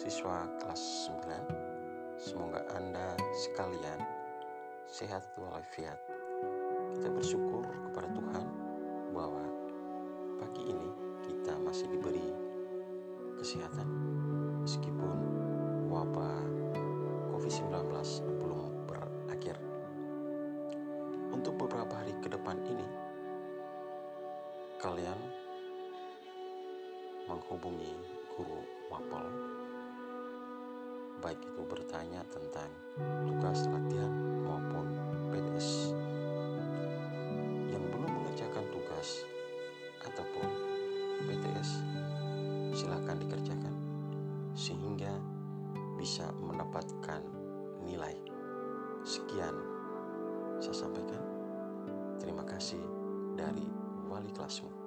siswa kelas 9 Semoga Anda sekalian sehat walafiat. Kita bersyukur kepada Tuhan bahwa pagi ini kita masih diberi kesehatan. Meskipun wabah COVID-19 belum berakhir. Untuk beberapa hari ke depan ini Kalian menghubungi guru mapel baik itu bertanya tentang tugas latihan maupun PTS yang belum mengerjakan tugas ataupun PTS silakan dikerjakan sehingga bisa mendapatkan nilai. Sekian saya sampaikan. Terima kasih dari wali kelasmu